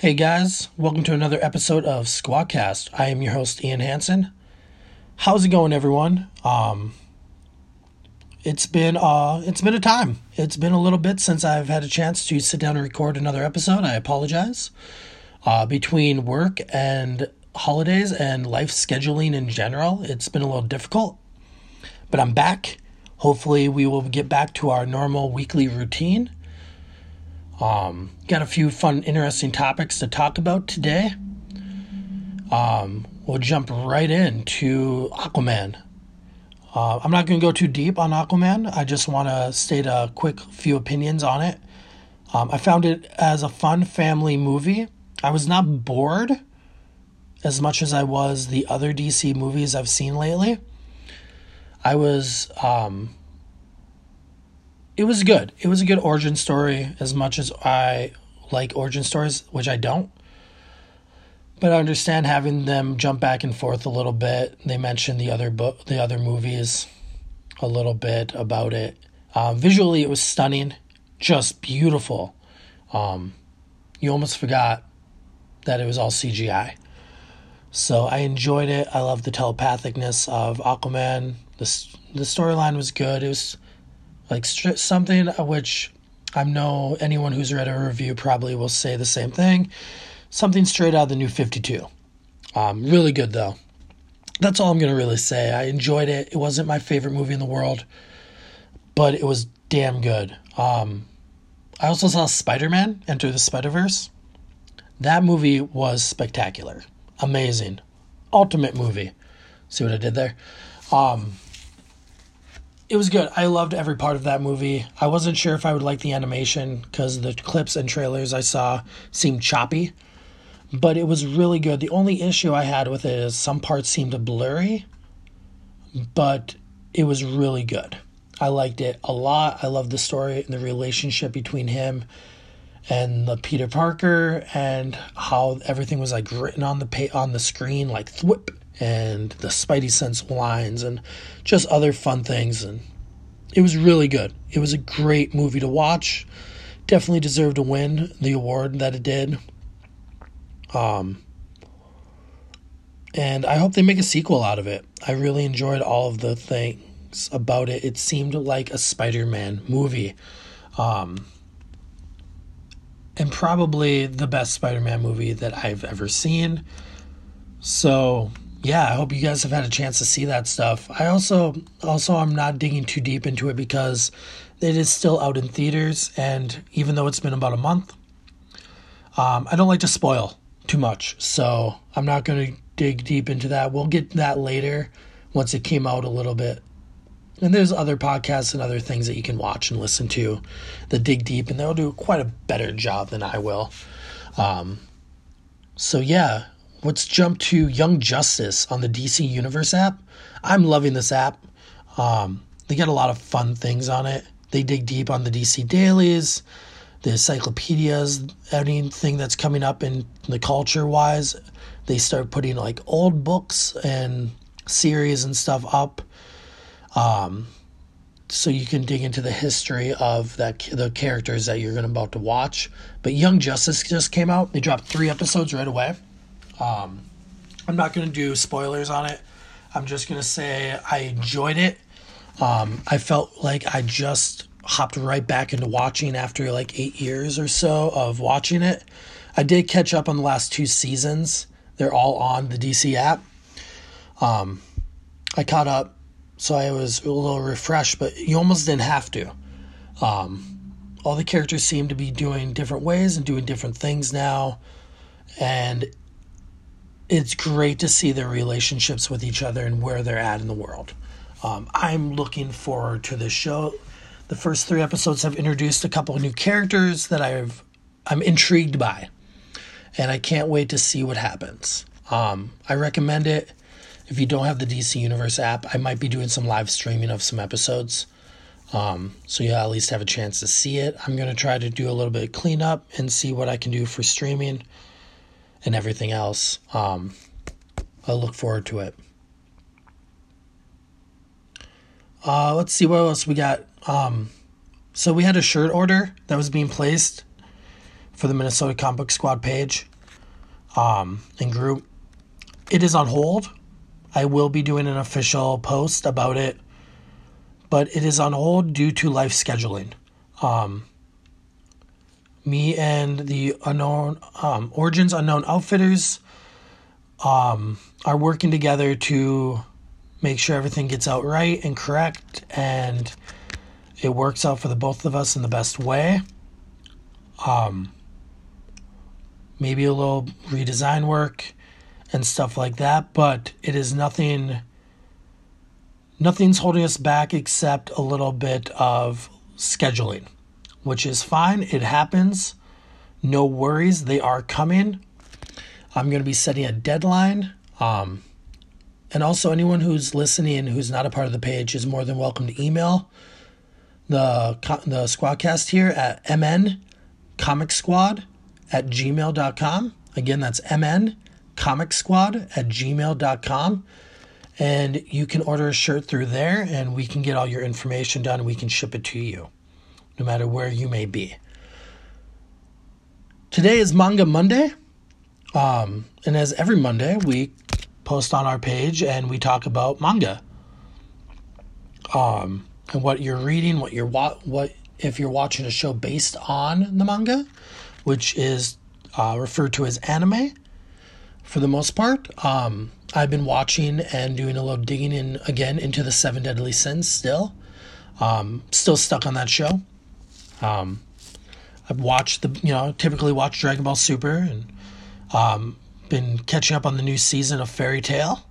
Hey guys, welcome to another episode of Squadcast. I am your host Ian Hansen. How's it going, everyone? Um, it's been uh, it's been a time. It's been a little bit since I've had a chance to sit down and record another episode. I apologize. Uh, between work and holidays and life scheduling in general, it's been a little difficult. But I'm back. Hopefully, we will get back to our normal weekly routine. Um, got a few fun, interesting topics to talk about today. Um, we'll jump right into Aquaman. Uh, I'm not going to go too deep on Aquaman. I just want to state a quick few opinions on it. Um, I found it as a fun family movie. I was not bored as much as I was the other DC movies I've seen lately. I was um, it was good. It was a good origin story as much as I like origin stories, which I don't. But I understand having them jump back and forth a little bit. They mentioned the other book, the other movies, a little bit about it. Uh, visually, it was stunning, just beautiful. Um, you almost forgot that it was all CGI. So I enjoyed it. I love the telepathicness of Aquaman. The the storyline was good. It was like something which I know anyone who's read a review probably will say the same thing. Something straight out of the new 52. Um, really good though. That's all I'm going to really say. I enjoyed it. It wasn't my favorite movie in the world, but it was damn good. Um, I also saw Spider Man Enter the Spider Verse. That movie was spectacular. Amazing. Ultimate movie. See what I did there? Um, it was good. I loved every part of that movie. I wasn't sure if I would like the animation because the clips and trailers I saw seemed choppy, but it was really good. The only issue I had with it is some parts seemed blurry, but it was really good. I liked it a lot. I loved the story and the relationship between him and the Peter Parker and how everything was like written on the pa- on the screen like thwip and the Spidey Sense lines and just other fun things. And it was really good. It was a great movie to watch. Definitely deserved to win the award that it did. Um, and I hope they make a sequel out of it. I really enjoyed all of the things about it. It seemed like a Spider Man movie. Um, and probably the best Spider Man movie that I've ever seen. So yeah, I hope you guys have had a chance to see that stuff. I also also I'm not digging too deep into it because it is still out in theaters, and even though it's been about a month, um, I don't like to spoil too much, so I'm not going to dig deep into that. We'll get that later once it came out a little bit. And there's other podcasts and other things that you can watch and listen to that dig deep, and they'll do quite a better job than I will. Um, so yeah, let's jump to Young Justice on the DC Universe app. I'm loving this app. Um, they get a lot of fun things on it. They dig deep on the DC dailies, the encyclopedias, anything that's coming up in the culture wise. They start putting like old books and series and stuff up. Um, so you can dig into the history of that the characters that you're going about to watch. But Young Justice just came out. They dropped three episodes right away. Um, I'm not going to do spoilers on it. I'm just going to say I enjoyed it. Um, I felt like I just hopped right back into watching after like eight years or so of watching it. I did catch up on the last two seasons. They're all on the DC app. Um, I caught up, so I was a little refreshed, but you almost didn't have to. Um, all the characters seem to be doing different ways and doing different things now, and it's great to see their relationships with each other and where they're at in the world. Um, I'm looking forward to this show. The first three episodes have introduced a couple of new characters that I've I'm intrigued by, and I can't wait to see what happens. Um, I recommend it. If you don't have the DC Universe app, I might be doing some live streaming of some episodes. Um, so you at least have a chance to see it. I'm going to try to do a little bit of cleanup and see what I can do for streaming and everything else. Um, I look forward to it. Uh, let's see what else we got. Um, so we had a shirt order that was being placed for the Minnesota Comic Book Squad page um, and group. It is on hold. I will be doing an official post about it, but it is on hold due to life scheduling. Um, me and the unknown um, Origins Unknown Outfitters um, are working together to make sure everything gets out right and correct and it works out for the both of us in the best way. Um, maybe a little redesign work and stuff like that, but it is nothing nothing's holding us back except a little bit of scheduling, which is fine. It happens. No worries, they are coming. I'm going to be setting a deadline. Um, and also, anyone who's listening who's not a part of the page is more than welcome to email the the squadcast here at mn comic squad at gmail.com. Again, that's mn comic squad at gmail.com. And you can order a shirt through there, and we can get all your information done. We can ship it to you, no matter where you may be. Today is Manga Monday. Um, and as every Monday, we post on our page and we talk about manga. Um, and what you're reading, what you're wa- what if you're watching a show based on the manga, which is uh, referred to as anime for the most part. Um, I've been watching and doing a little digging in again into the Seven Deadly Sins still. Um, still stuck on that show. Um, I've watched the, you know, typically watch Dragon Ball Super and um, been catching up on the new season of Fairy Tail.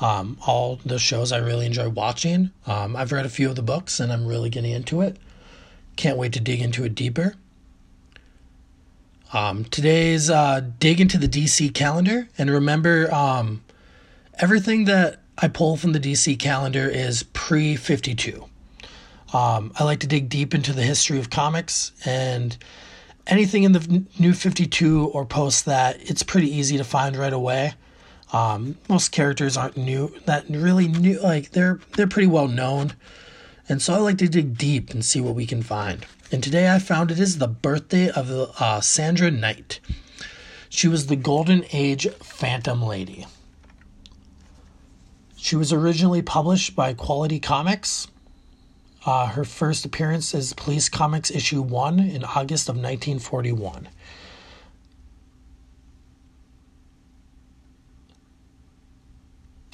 Um, all the shows I really enjoy watching. Um, I've read a few of the books and I'm really getting into it. Can't wait to dig into it deeper. Um, today's uh, dig into the DC calendar. And remember, um, everything that I pull from the DC calendar is pre 52. Um, I like to dig deep into the history of comics and anything in the new 52 or post that, it's pretty easy to find right away. Um, most characters aren't new, that really new, like they're they're pretty well known, and so I like to dig deep and see what we can find. And today I found it is the birthday of uh, Sandra Knight. She was the Golden Age Phantom Lady. She was originally published by Quality Comics uh, her first appearance is Police Comics issue 1 in August of 1941.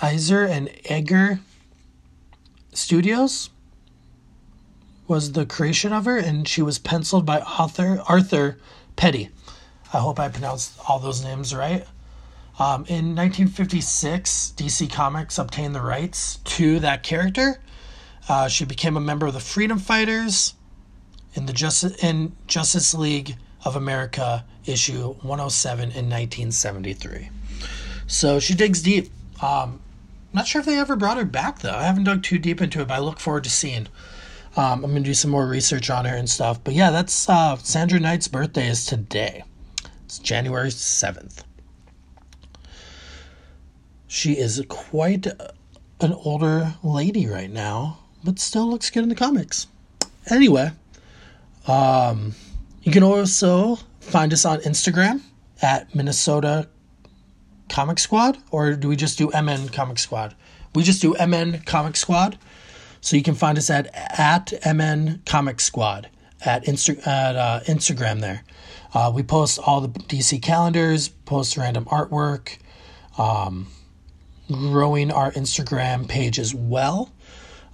Iser and Egger Studios was the creation of her, and she was penciled by author Arthur Peddy. I hope I pronounced all those names right. Um, in 1956, DC Comics obtained the rights to that character uh, she became a member of the Freedom Fighters in the Justice in Justice League of America issue 107 in 1973. So she digs deep. Um, not sure if they ever brought her back though. I haven't dug too deep into it, but I look forward to seeing. Um, I'm gonna do some more research on her and stuff. But yeah, that's uh, Sandra Knight's birthday is today. It's January 7th. She is quite an older lady right now but still looks good in the comics. Anyway, um, you can also find us on Instagram at Minnesota Comic Squad, or do we just do MN Comic Squad? We just do MN Comic Squad. So you can find us at at MN Comic Squad at Insta at uh, Instagram. There, uh, we post all the DC calendars, post random artwork, um, growing our Instagram page as well.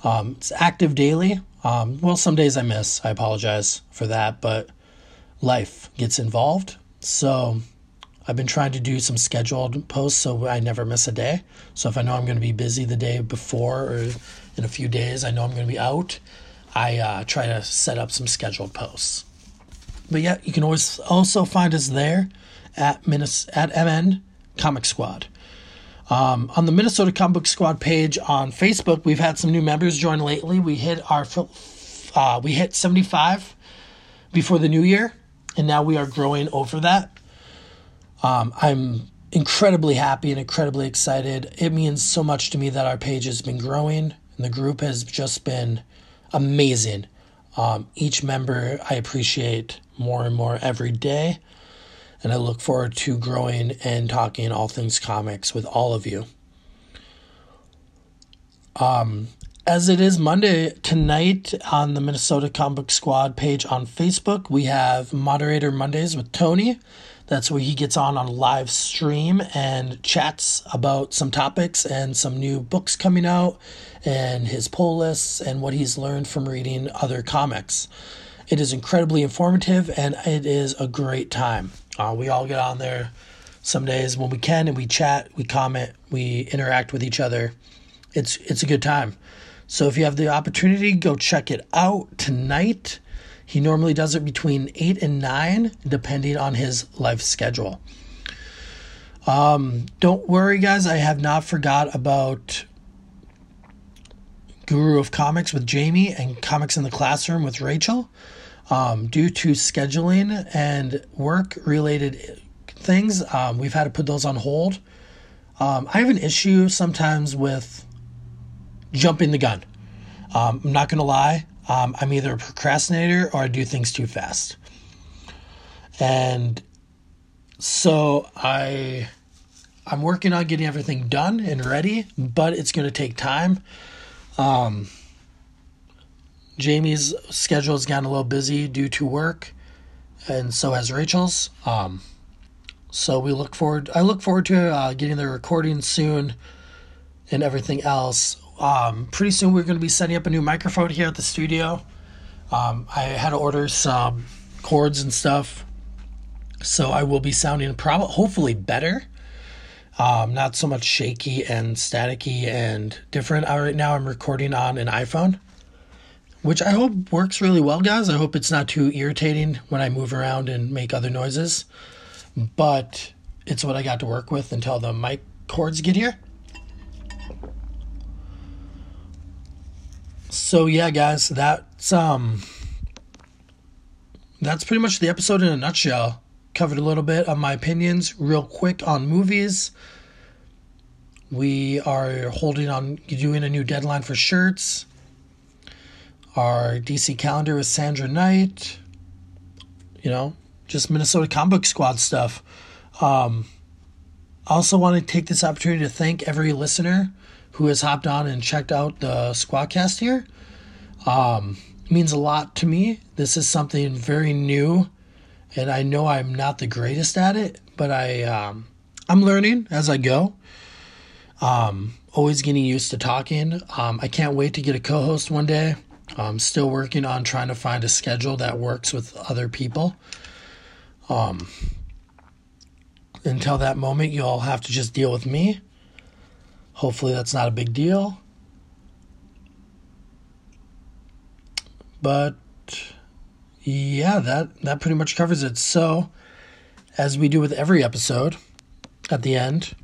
Um, it's active daily. Um, well, some days I miss. I apologize for that, but life gets involved. So I've been trying to do some scheduled posts so I never miss a day. So if I know I'm going to be busy the day before or in a few days, I know I'm going to be out. I uh, try to set up some scheduled posts. But yeah, you can always also find us there at Minis- at MN Comic Squad. Um, on the Minnesota Comic Book Squad page on Facebook, we've had some new members join lately. We hit our uh, we hit 75 before the new year, and now we are growing over that. Um, I'm incredibly happy and incredibly excited. It means so much to me that our page has been growing, and the group has just been amazing. Um, each member I appreciate more and more every day. And I look forward to growing and talking all things comics with all of you. Um, as it is Monday tonight on the Minnesota Comic Squad page on Facebook, we have Moderator Mondays with Tony. That's where he gets on on live stream and chats about some topics and some new books coming out and his pull lists and what he's learned from reading other comics. It is incredibly informative and it is a great time. Uh, we all get on there some days when we can and we chat, we comment, we interact with each other. It's it's a good time. So if you have the opportunity, go check it out tonight. He normally does it between 8 and 9, depending on his life schedule. Um, don't worry, guys, I have not forgot about Guru of Comics with Jamie and Comics in the Classroom with Rachel. Um, due to scheduling and work related things, um, we've had to put those on hold. Um, I have an issue sometimes with jumping the gun. Um, I'm not going to lie. Um, I'm either a procrastinator or I do things too fast. And so I I'm working on getting everything done and ready, but it's going to take time. Um, Jamie's schedule has gotten a little busy due to work, and so has Rachel's. Um, so we look forward. I look forward to uh, getting the recording soon, and everything else. Um, pretty soon we're going to be setting up a new microphone here at the studio. Um, I had to order some cords and stuff, so I will be sounding probably hopefully better. Um, not so much shaky and staticky and different. I, right now I'm recording on an iPhone, which I hope works really well, guys. I hope it's not too irritating when I move around and make other noises, but it's what I got to work with until the mic cords get here. So yeah, guys, that's um that's pretty much the episode in a nutshell covered a little bit of my opinions real quick on movies. We are holding on doing a new deadline for shirts. Our DC calendar with Sandra Knight. You know, just Minnesota Comic Book Squad stuff. Um, I also want to take this opportunity to thank every listener who has hopped on and checked out the Squadcast here. Um, means a lot to me. This is something very new and I know I'm not the greatest at it, but I um, I'm learning as I go. Um, always getting used to talking. Um, I can't wait to get a co-host one day. I'm still working on trying to find a schedule that works with other people. Um, until that moment, you'll have to just deal with me. Hopefully, that's not a big deal. But yeah, that that pretty much covers it. So, as we do with every episode, at the end,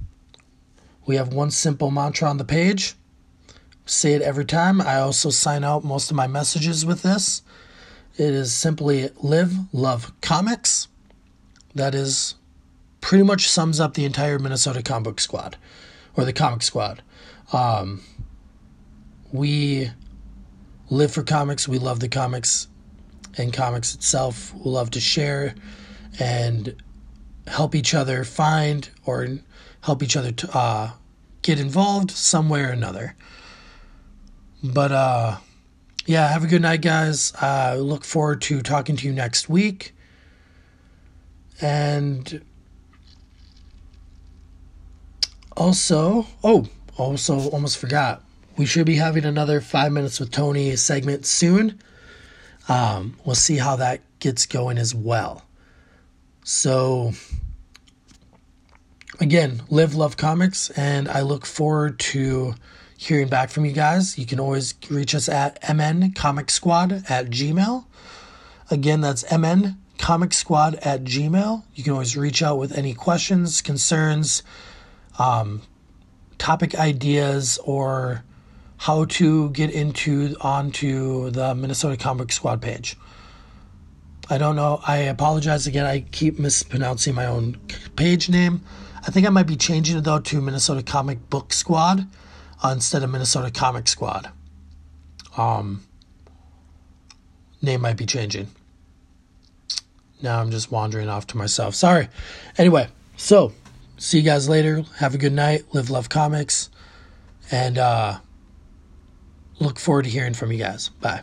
we have one simple mantra on the page. Say it every time. I also sign out most of my messages with this. It is simply live, love comics. That is pretty much sums up the entire Minnesota Comic Book Squad or the Comic Squad. Um, we live for comics. We love the comics and comics itself. We love to share and help each other find or help each other to uh, get involved some way or another. But uh, yeah, have a good night, guys. I uh, look forward to talking to you next week. And also, oh, also almost forgot. We should be having another five minutes with Tony segment soon. Um, we'll see how that gets going as well. So, again, live, love comics, and I look forward to hearing back from you guys. You can always reach us at mn comic squad at gmail. Again, that's mn comic squad at gmail. You can always reach out with any questions, concerns, um, topic ideas, or how to get into onto the Minnesota Comic Book Squad page. I don't know. I apologize again. I keep mispronouncing my own page name. I think I might be changing it though to Minnesota Comic Book Squad uh, instead of Minnesota Comic Squad. Um, name might be changing. Now I'm just wandering off to myself. Sorry. Anyway, so see you guys later. Have a good night. Live Love Comics. And uh, look forward to hearing from you guys. Bye.